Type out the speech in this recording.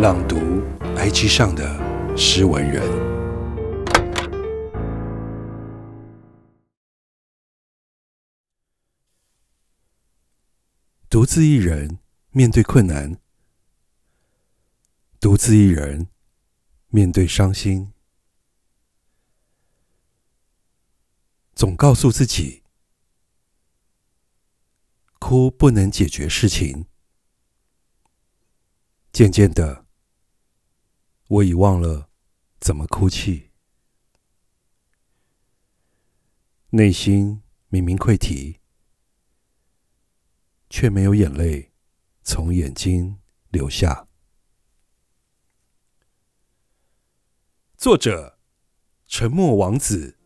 朗读 IG 上的诗文人，独自一人面对困难，独自一人面对伤心，总告诉自己，哭不能解决事情。渐渐的，我已忘了怎么哭泣，内心明明溃堤，却没有眼泪从眼睛流下。作者：沉默王子。